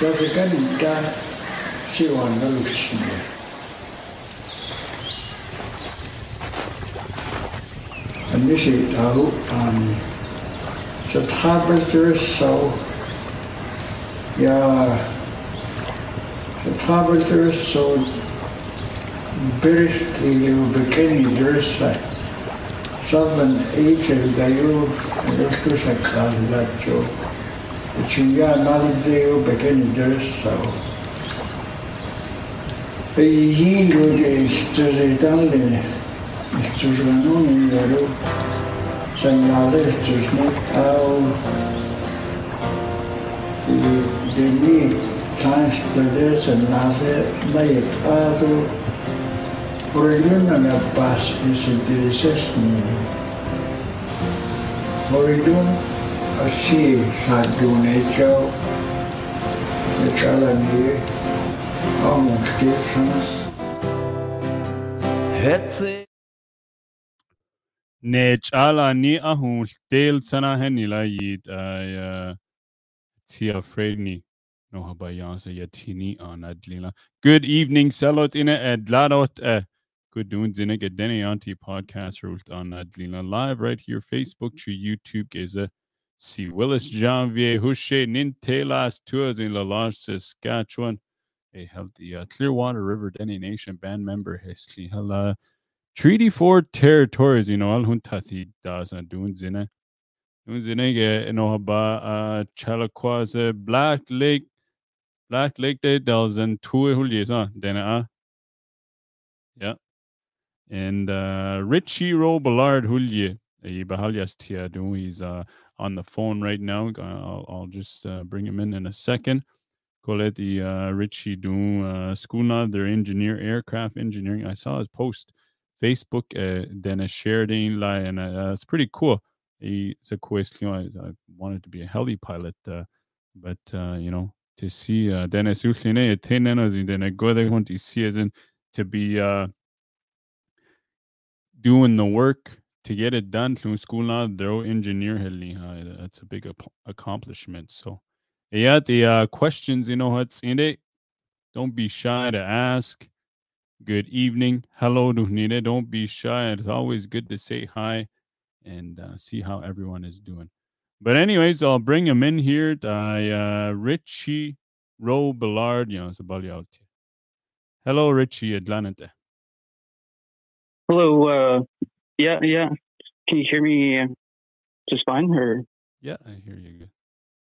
Tafikanika siwana luksine. Anisi tahu ani. Sa trabelte so ja sa trabelte so beristi ju bekeni dressa. Saben eitel da ju joskus Deci, Cineva analizeu pe care ne interesau. Pe higo de strădale, estos ranunilor, semnale estos ne au de mii transpădesc în nave, băietatul, Oricând mi-a pas, se interesează mine. Oricând Horidun así sadun hecho echala ni vamos que somos Ne'ch'ala ni ahu tel sana henila yit ay tia afraid ni no habayansa yatini an adlila. Good evening, salot ina adladot eh. Good doing zinig edeni anti podcast rult on adlila live right here Facebook to YouTube is a see Willis Janvier Hushe Nintelas tours in La Loche, Saskatchewan. A healthy uh, Clearwater River Dene Nation band member Hesli Hala Treaty for territories, you know, al huntati das na dun zine. Dun zine ge no haba uh chalakwaze Black Lake Black Lake de dalzen tue huliesa dena. Yeah. And uh Richie Robillard hulye. Bahalias tia dun uh on the phone right now. I'll, I'll just uh, bring him in in a second. Colette the uh, Richie Doon uh, now, their engineer, aircraft engineering. I saw his post Facebook, uh, then a sharing line, and uh, it's pretty cool. It's a question. I, I wanted to be a heli pilot, uh, but uh, you know, to see uh, Dennis Uchline, a then a good one to see as in to be uh, doing the work to get it done through school. They're engineer. Uh, that's a big ap- accomplishment. So, yeah, the uh, questions, you know, what's in it. Don't be shy to ask good evening. Hello, Duhnine. Don't be shy. It's always good to say hi and uh, see how everyone is doing. But anyways, I'll bring him in here. Uh, Richie Robillard, you know, it's. Hello, Richie Atlanante. Hello. Uh, yeah, yeah. Can you hear me uh, just fine? Or Yeah, I hear you good.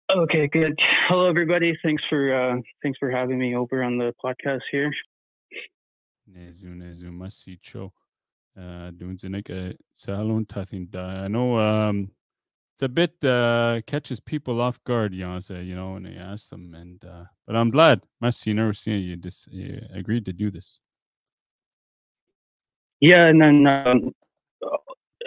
okay, good. Hello, everybody. Thanks for uh, thanks for having me over on the podcast here. Nezu, nezu, masicho. Uh, zinik salon tathin I know um, it's a bit uh, catches people off guard, Yonsa, you know, when they ask them. And uh, but I'm glad, Masi, never seen you. Just you agreed to do this. Yeah, and then um,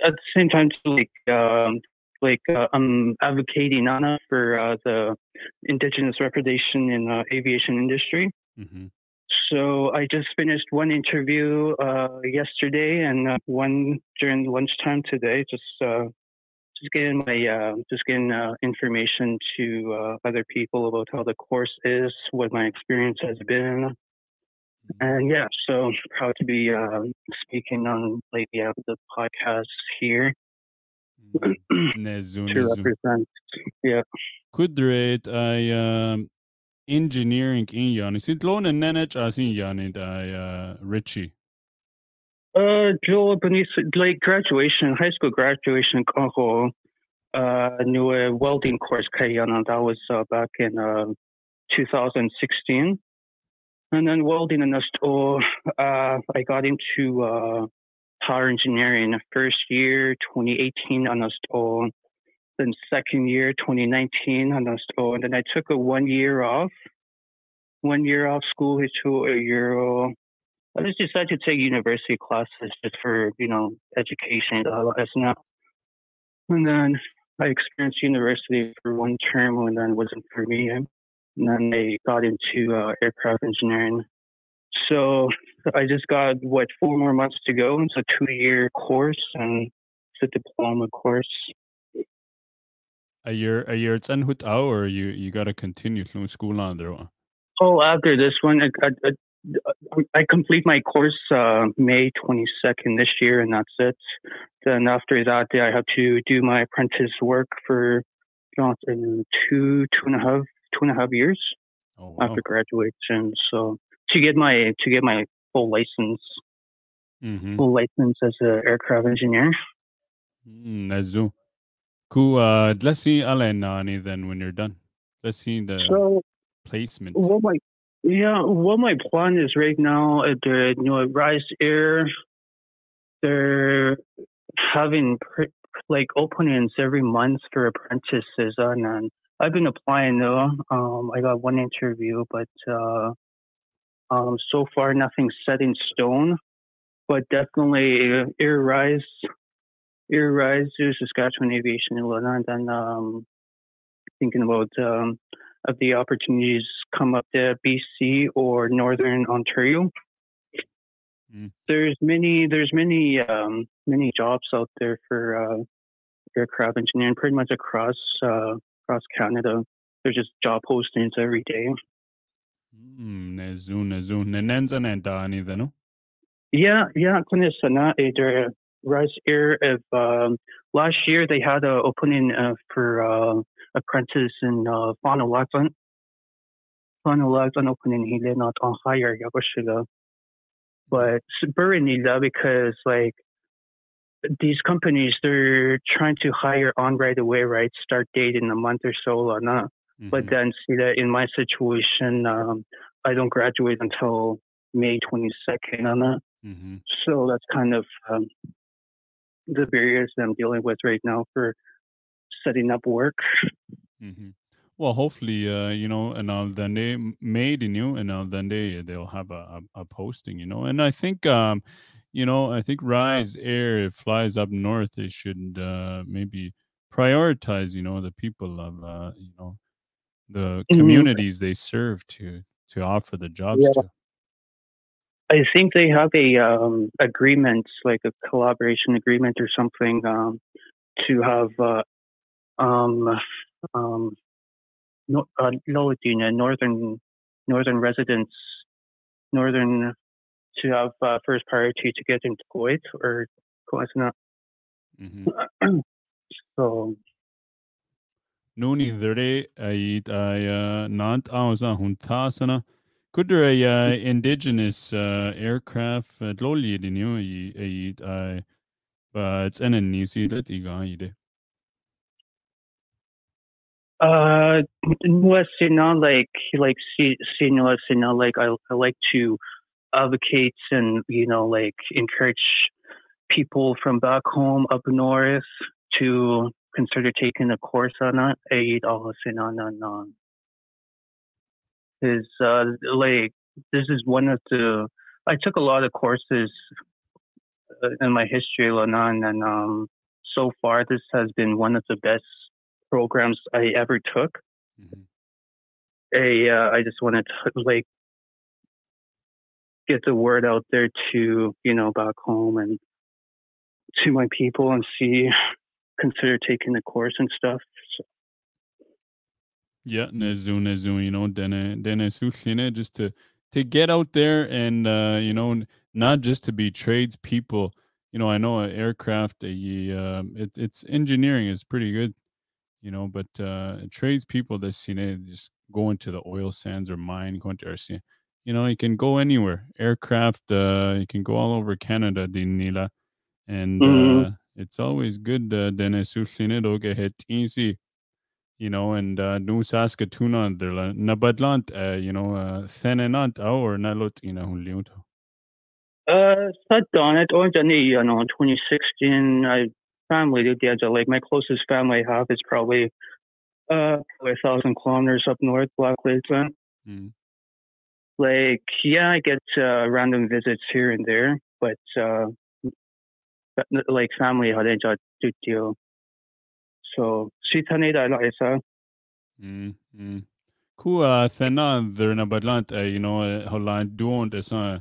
at the same time, like um, like uh, I'm advocating Nana for uh, the indigenous representation in the aviation industry. Mm-hmm. So I just finished one interview uh, yesterday and uh, one during lunchtime today. Just uh, just getting my uh, just getting uh, information to uh, other people about how the course is, what my experience has been, and yeah. So proud to be uh, speaking on like yeah the podcast here Nezu, to represent. Yeah. Kudret, I um, engineering in Yan. Is it loan and nanage as in Yan and I uh, Richie? Uh, Joel beneath like graduation, high school graduation, Kongo, uh, knew a welding course Kayana. That was uh, back in uh, 2016. And then welding in the store, uh, I got into uh, power engineering first year 2018 on the store, then second year 2019 on the store, and then I took a one year off, one year off school to a year. uh, I just decided to take university classes just for you know education. As now, and then I experienced university for one term, and then wasn't for me. Then I got into uh, aircraft engineering. So I just got what four more months to go. It's a two-year course, and it's a diploma course. a year a year it's hut or you you got to continue through school on there. Oh, after this one, I, I, I complete my course uh, May 22nd this year, and that's it. Then after that, I have to do my apprentice work for two, two and a half, two and a half years oh, wow. after graduation. So to get my to get my full license, mm-hmm. full license as an aircraft engineer. Mm. Cool. Uh, let's see Alenani then when you're done. Let's see the so, placement. What my yeah, what my plan is right now at the you know Rise Air, they're having like openings every month for apprentices, on and I've been applying though. Um, I got one interview, but uh, um, so far nothing set in stone. But definitely Air Rise, Air Rise, Saskatchewan Aviation in and then um, thinking about um, of the opportunities come up to BC or Northern Ontario. Mm. There's many there's many um, many jobs out there for uh, aircraft engineering, pretty much across uh, across Canada. There's just job postings every day. Mm, yeah, yeah, sana either Rise Air if um, last year they had an opening uh, for uh, apprentice in uh, Vanuatu. Vanuatu opening he not on hire yago But very nila because like these companies they're trying to hire on right away, right? Start date in a month or so or not. Mm-hmm. But then see that in my situation, um, I don't graduate until May 22nd on that. Mm-hmm. So that's kind of um, the barriers that I'm dealing with right now for setting up work. Mm-hmm. Well, hopefully, uh, you know, and all then they made in you, and all then they they'll have a, a, a, posting, you know. And I think, um, you know, I think Rise Air it flies up north. They should uh, maybe prioritize, you know, the people of, uh, you know, the mm-hmm. communities mm-hmm. they serve to to offer the jobs yeah. to. I think they have a um, agreement, like a collaboration agreement or something, um, to have uh, um, um, no, uh, northern northern residents, northern to have uh, first priority to get employed or mm-hmm. so Nuni dere ait ai nant ausa huntasana could there a uh, indigenous uh, aircraft at loli di new ait ai but it's an nisi that iga ide uh, know, like like see, you know, like I, I like to advocate and you know like encourage people from back home up north to consider taking a course on it. Aid all on on is uh like this is one of the I took a lot of courses uh, in my history, Lenan, and um, so far this has been one of the best programs I ever took. Mm-hmm. A, uh, I just wanted to like get the word out there to you know back home and to my people and see consider taking the course and stuff. So. Yeah, nezu nezu, you know, dene dene sushine just to to get out there and uh, you know not just to be tradespeople. You know, I know an aircraft, a, uh, it, it's engineering is pretty good you know, but uh, tradespeople that you know just going to the oil sands or mine, going to RC, you know, you can go anywhere. Aircraft, uh, you can go all over Canada, Dinila, and mm-hmm. uh, it's always good. Then get easy, you know, and uh, nu Saskatoon der nabadlant, uh, you know, uh, thenenant or nalot. Uh, sat on it, or you know, 2016, I family to Diaja Lake. My closest family I have is probably uh a thousand kilometers up north, Black Lake. Mm. Like yeah, I get uh, random visits here and there, but uh like family had enjoyed deal. So Sitaneda Isa. Mm. Mm. Cool uh thena there in Badlant, uh, you know, uh, how long don't is uh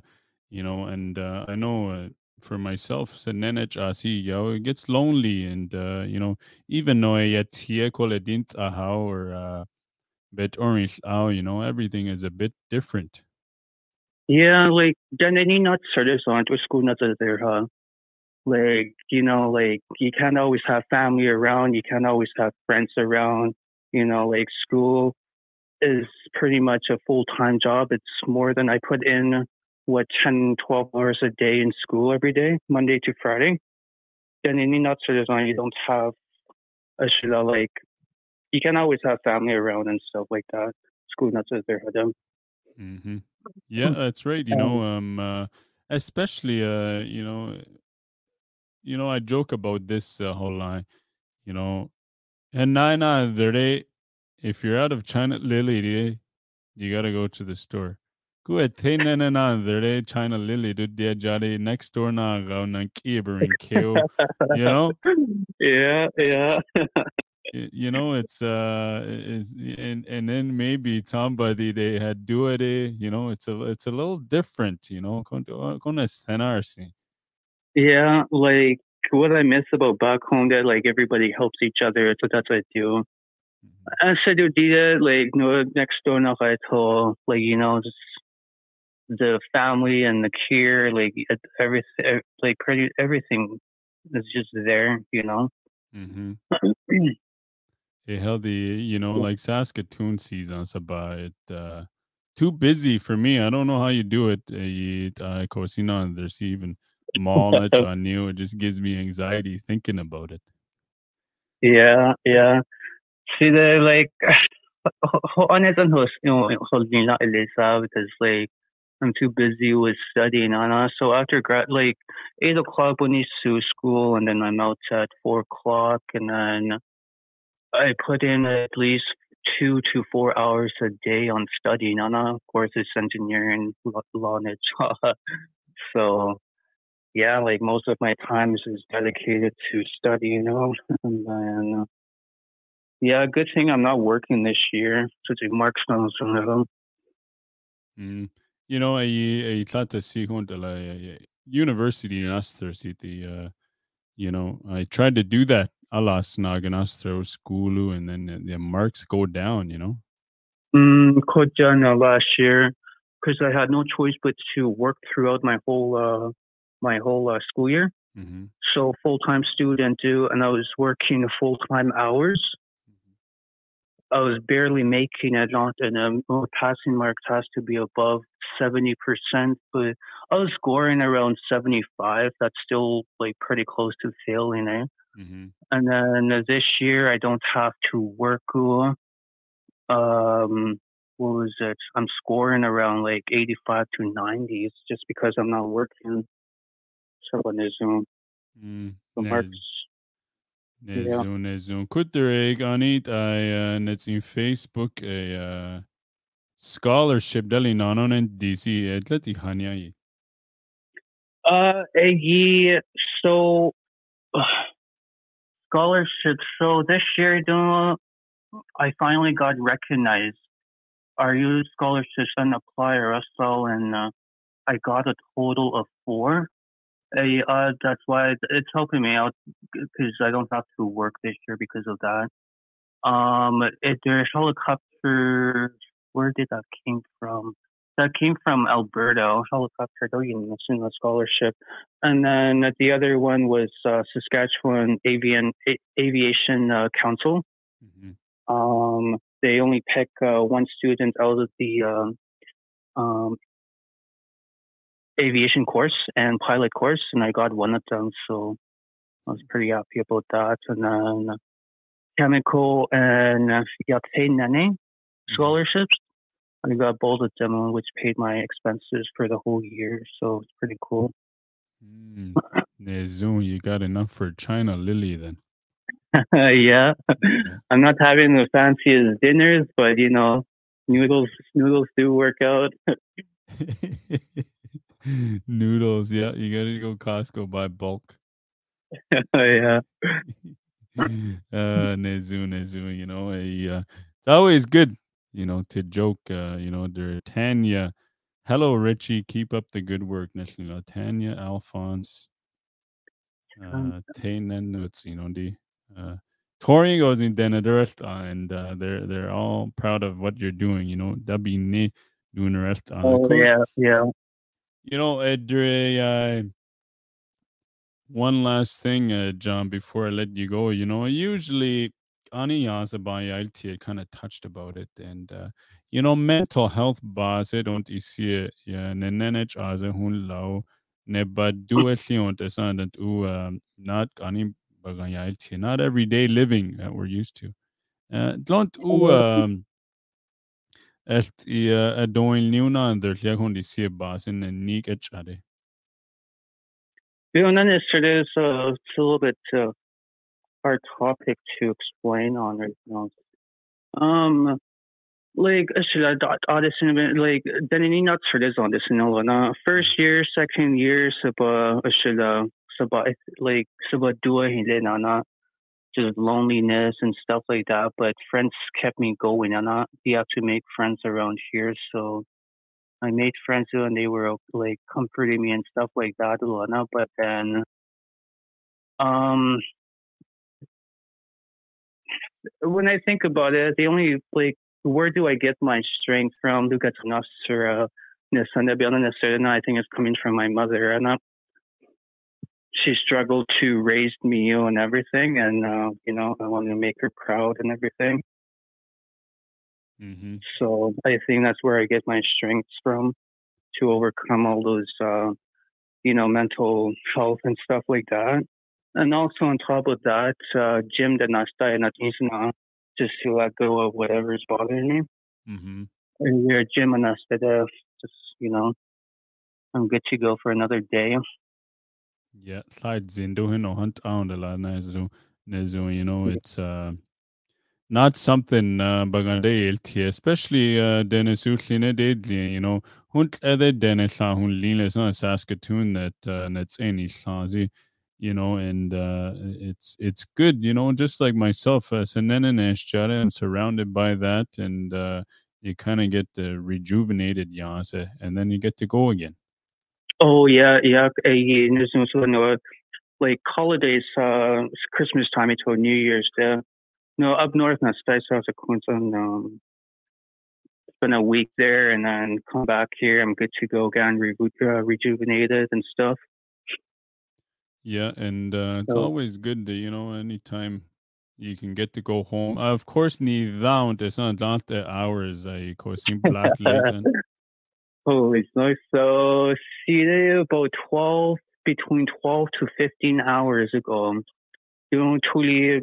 you know, and uh, I know for myself, nenech asi yo, it gets lonely and you know, even though I tie koledint ahaw or bit orange oh, you know, everything is a bit different. Yeah, like then any not started on to school not there, huh? Like, you know, like you can't always have family around, you can't always have friends around, you know, like school is pretty much a full time job. It's more than I put in what 10, 12 hours a day in school every day, Monday to Friday. Then in not on you don't have a shila like you can always have family around and stuff like that. School not there for them. Mm-hmm. Yeah, that's right. You know, um, uh, especially uh, you know, you know, I joke about this uh, whole line. You know, and nine out there, if you're out of China, Lily, you gotta go to the store. Go at na there, China Lily, do dia jari next door na go na kiber and kill. You know? Yeah, yeah. you know it's uh is and and then maybe somebody they had do it you know it's a it's a little different you know yeah like what i miss about back home that like everybody helps each other so that's what i do. I said you did it like no next door no I told like you know just the family and the care like everything like pretty everything is just there you know? Mm-hmm. Hey, healthy, you know, like Saskatoon seasons about uh too busy for me. I don't know how you do it. Uh, of course, you know, there's even knowledge on you. It just gives me anxiety thinking about it. Yeah, yeah. See, the like, honest and host, you know, holding not because like I'm too busy with studying. And so after grad, like eight o'clock when you to school, and then I'm out at four o'clock, and then I put in at least two to four hours a day on studying. And of course, it's engineering, law, and so yeah, like most of my time is dedicated to study, you know. and then, yeah, good thing I'm not working this year. It's marks some Mm. You know, I I thought to see the university in Astor, the uh, you know, I tried to do that alas naganastro skulu and then the marks go down you know mm, last year because I had no choice but to work throughout my whole uh, my whole uh, school year. Mm-hmm. So full time student do, and I was working full time hours. I was barely making it, not and um, passing marks has to be above seventy percent, but I was scoring around seventy five. That's still like pretty close to failing, eh? Mm-hmm. And then this year, I don't have to work. Um, what was it? I'm scoring around like 85 to 90. It's just because I'm not working. So on Zoom. Mm, the marks. Zoom, Zoom. Could there on it? I uh, it's in Facebook a uh, scholarship dali nanon and DC atleti khanya Uh, a so scholarships. So this year, I finally got recognized. Our youth scholarships and apply Russell, and uh, I got a total of four. Uh, that's why it's helping me out because I don't have to work this year because of that. Um, it, there's helicopter. Where did that came from? That came from Alberta, helicopter in a scholarship. And then the other one was uh, Saskatchewan Avian, A- Aviation uh, Council. Mm-hmm. Um, they only pick uh, one student out of the um, um, aviation course and pilot course, and I got one of them. So I was pretty happy about that. And then Cameco and uh, Nene mm-hmm. scholarships. I got both of them, which paid my expenses for the whole year. So it's pretty cool. Mm. Zoom, you got enough for China Lily then. yeah. I'm not having the fanciest dinners, but you know, noodles noodles do work out. noodles, yeah. You gotta go Costco buy bulk. yeah. uh Nezu, Nezu, you know, a, uh, it's always good you know, to joke, uh, you know, there Tanya Hello, Richie. Keep up the good work, Nishlila. Tanya, Alphonse, uh, Tainan, you know, the uh, Tori goes in Denadurst, and uh, they're they're all proud of what you're doing. You know, Dabi ne doing the rest. Oh yeah, yeah. You know, Edre, uh, one last thing, uh, John, before I let you go. You know, usually Ani Yazabayalti kind of touched about it, and uh, you know, mental health base don't isi ja nenenech aze hun lau ne badu eslion descendant u not Ani Bagayalti, not everyday living that we're used to. Uh, don't u um, est i adoin niuna and yakon di si basin and nik echade. You know, then it's, it's a little bit uh, hard topic to explain on right now. Um, like uh, actually, audition like then any not for this audition no uh, first mm-hmm. year, second year, saba actually saba like saba uh, dua hindi na just loneliness and stuff like that. But friends kept me going, and I he actually made friends around here, so I made friends and they were like comforting me and stuff like that. But then, um, when I think about it, the only like where do I get my strength from? Look at Nasura, I think it's coming from my mother, and uh, she struggled to raise me and everything, and uh, you know I wanted to make her proud and everything. Mm-hmm. So I think that's where I get my strengths from to overcome all those, uh, you know, mental health and stuff like that. And also on top of that, uh, Jim did not stay not just to let go of whatever is bothering me. Mm-hmm. And we're Jim and us that uh, just, you know, I'm good to go for another day. Yeah, slides in doing hunt on the line, you know, it's uh not something uh, bagande LT, especially uh, Dennis Utlina Deadly, you know, hunt other Dennis Hun Lina, Saskatoon that uh, that's any Sazi, you know, and uh, it's it's good, you know, just like myself, as uh, Senene I'm surrounded by that, and uh, you kind of get the rejuvenated Yase, and then you get to go again. Oh, yeah, yeah. Like holidays, uh, Christmas time until New Year's, there no, up north State South Queensland. Um, spend a week there and then come back here. I'm good to go again, uh, rejuvenated and stuff. Yeah, and uh, it's so, always good to you know anytime you can get to go home. Uh, of course, ni down it's not not the hours I causing black. Oh, it's nice. So see, about twelve between twelve to fifteen hours ago. You know, truly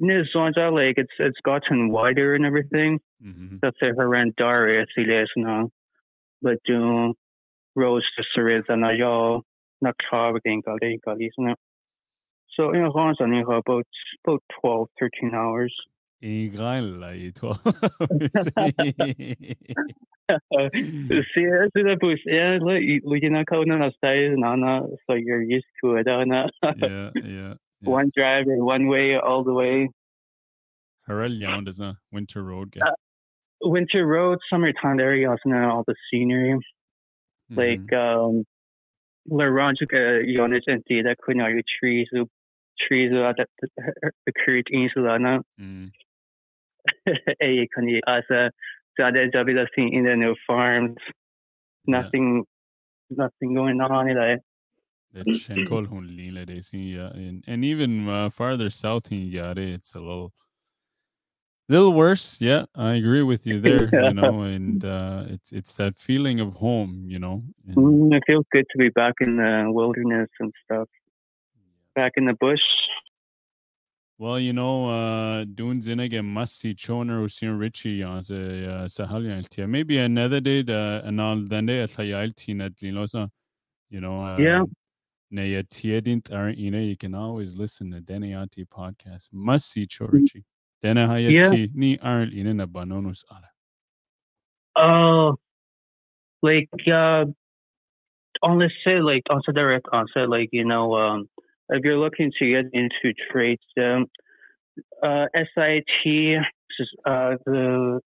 news like it's it's gotten wider and everything. Mm-hmm. That's a Harandari siles now. But um rose to series and I y'all not carve again gali gali So in Hans on about about 12, 13 hours. Ingral 12 See, it's a boost. Yeah, look, we can call on stay, Nana, so you're used to it. yeah, yeah. Yeah. One driver, one way, all the way. Harel Yound is a winter road Uh, winter road, summertime area, also all the scenery. Like, um, Laurent, Jonas and Dida, Queen are trees, uh, trees uh, that occurred in Solana. A can you as a that W in the new farms. Nothing, yeah. nothing going on. Like, they see yeah, and and even uh, farther south in Yare, it's a little little worse. Yeah, I agree with you there. You know, and uh, it's it's that feeling of home. You know, and, mm, it feels good to be back in the wilderness and stuff, back in the bush. Well, you know, uh, doon zinige must choner usin Richie as a sahalian Maybe another day, uh, and all then they at linosa. You know, uh, yeah Naya tiedint are ina you can always listen to Deniati podcast. Must see Chorichi. Hayati ni arl ina na banonus ala. Oh like uh honestly like also direct answer like you know um if you're looking to get into trades um uh SIT uh the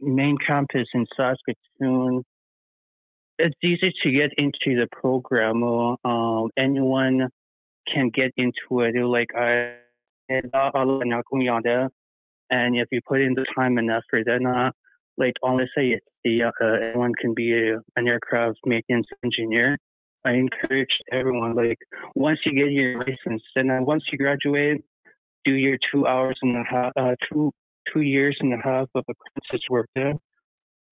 main campus in Saskatoon it's easy to get into the program. Uh, anyone can get into it. Like I, and if you put in the time and effort, then uh, like honestly, the uh, anyone can be a, an aircraft maintenance engineer. I encourage everyone like once you get your license, then once you graduate, do your two hours and a half, uh, two two years and a half of apprentice work there.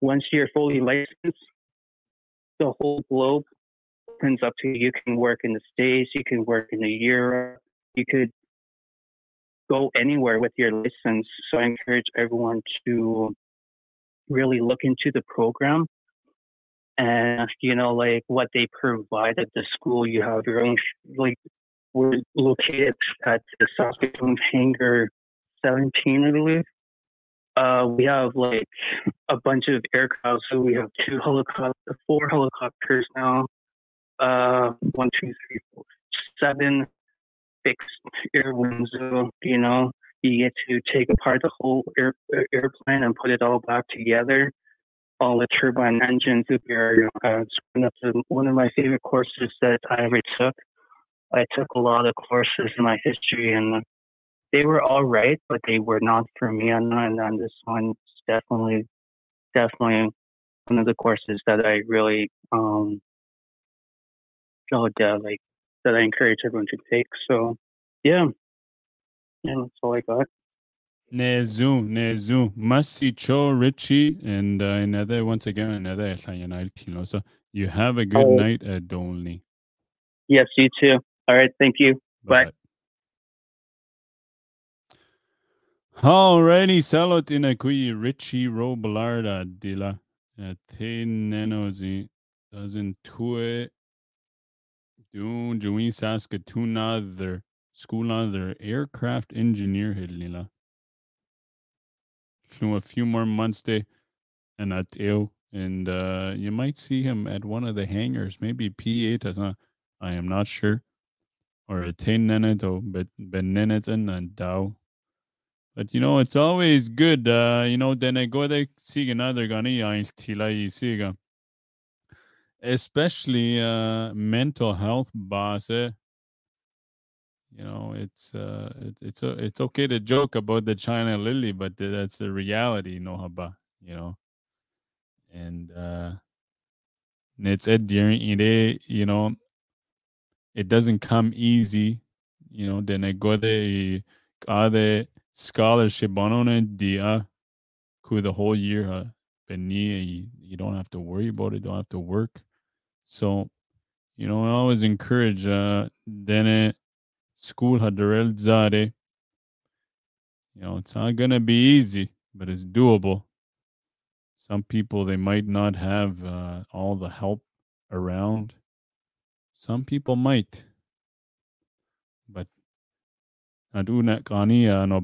Once you're fully licensed, the whole globe opens up to you. You can work in the States, you can work in the Europe, you could go anywhere with your license. So I encourage everyone to really look into the program and you know like what they provide at the school. You have your own like we're located at the Saskatoon Hangar 17 I believe. Uh, we have like a bunch of aircraft so we have two helicopters four helicopters now. Uh, one two three four seven fixed air wings you know you get to take apart the whole air, airplane and put it all back together. All the turbine engines are uh, one of my favorite courses that I ever took. I took a lot of courses in my history and they were all right, but they were not for me. And, and this one's definitely, definitely one of the courses that I really, um, uh, like, that I encourage everyone to take. So, yeah, yeah, that's all I got. Nezu, Nezu, Masicho, Richie, and uh, another, once again, another So you have a good oh. night at Donley. Yes, you too. All right, thank you. Bye. Bye. Alrighty, salot in a kui Richie Robelarda dila. Te nenozi doesn't tue. Joey Saskatoon other skolan their aircraft engineer hedlila. So a few more months they and at and uh, you might see him at one of the hangars, maybe P8 as a, I am not sure. Or a 10 neneto, but benenet and dao. But you know, it's always good. Uh, you know, then I go there see another gani tila siga. Especially uh mental health boss. Eh? you know it's uh it, it's uh, it's okay to joke about the china lily but that's the reality no haba you know and uh it's during it you know it doesn't come easy you know then I go the scholarship on dia the whole year you, you don't have to worry about it don't have to work so you know i always encourage uh it school Hadarel Zade. You know, it's not gonna be easy, but it's doable. Some people they might not have uh, all the help around. Some people might, but aduna kania no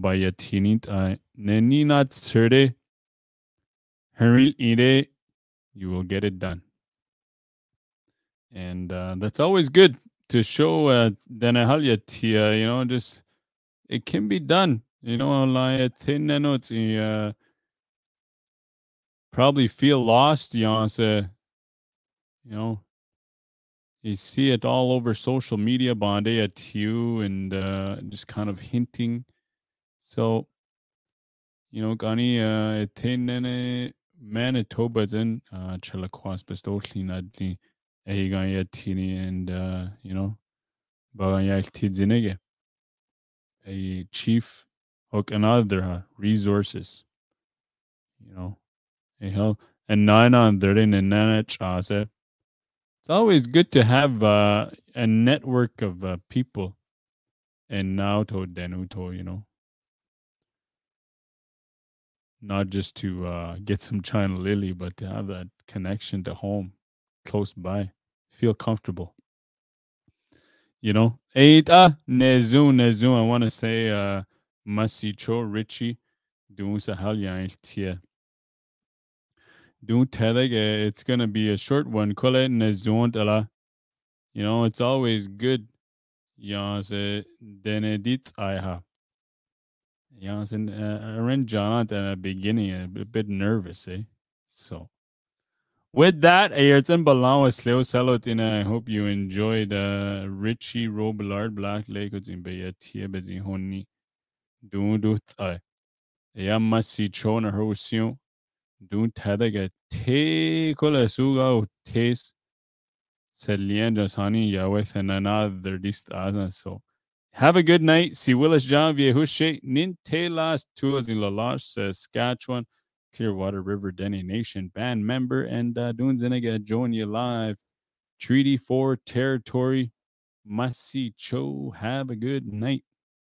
serde heril ide you will get it done and uh, that's always good to show uh, here, you know, just it can be done. You know, like it's uh, probably feel lost, you know, you know, you see it all over social media, bande at you and uh, just kind of hinting. So, you know, Gani, uh, Tenene Manitoba, then, uh, Chelakwas, Bestolin, Adli eigan tini and uh, you know bagan yaltidzinege a chief another resources you know a hell and nine on thirteen and nine chase it's always good to have uh, a network of uh, people and now to denuto you know. Not just to uh, get some china lily but to have that connection to home close by feel comfortable. You know, Eita Nezu Nezu. I want to say uh Masicho Richie doing sa halyan tia. Don't tell it's gonna be a short one. Kole Nezun ala. You know, it's always good. Yeah, se denedit iha. Yeah, I ran John at the beginning a bit nervous, eh? So With that, Ayrton Balawas Leo Salotina. I hope you enjoyed uh, Richie Robillard Black Lake in Bay Tiebezi Honi. Do do I. Yamasi Chona Hosio. Do Tadaga Te Kola Suga Taste. Said Leandra Sani Yaweth and another list so. Have a good night. See Willis John Viehushe. Ninte last tours in La Loche, Saskatchewan. Clearwater River Dene Nation band member, and uh, doing Zeniga join you live. Treaty 4 territory. Must see Cho. Have a good night.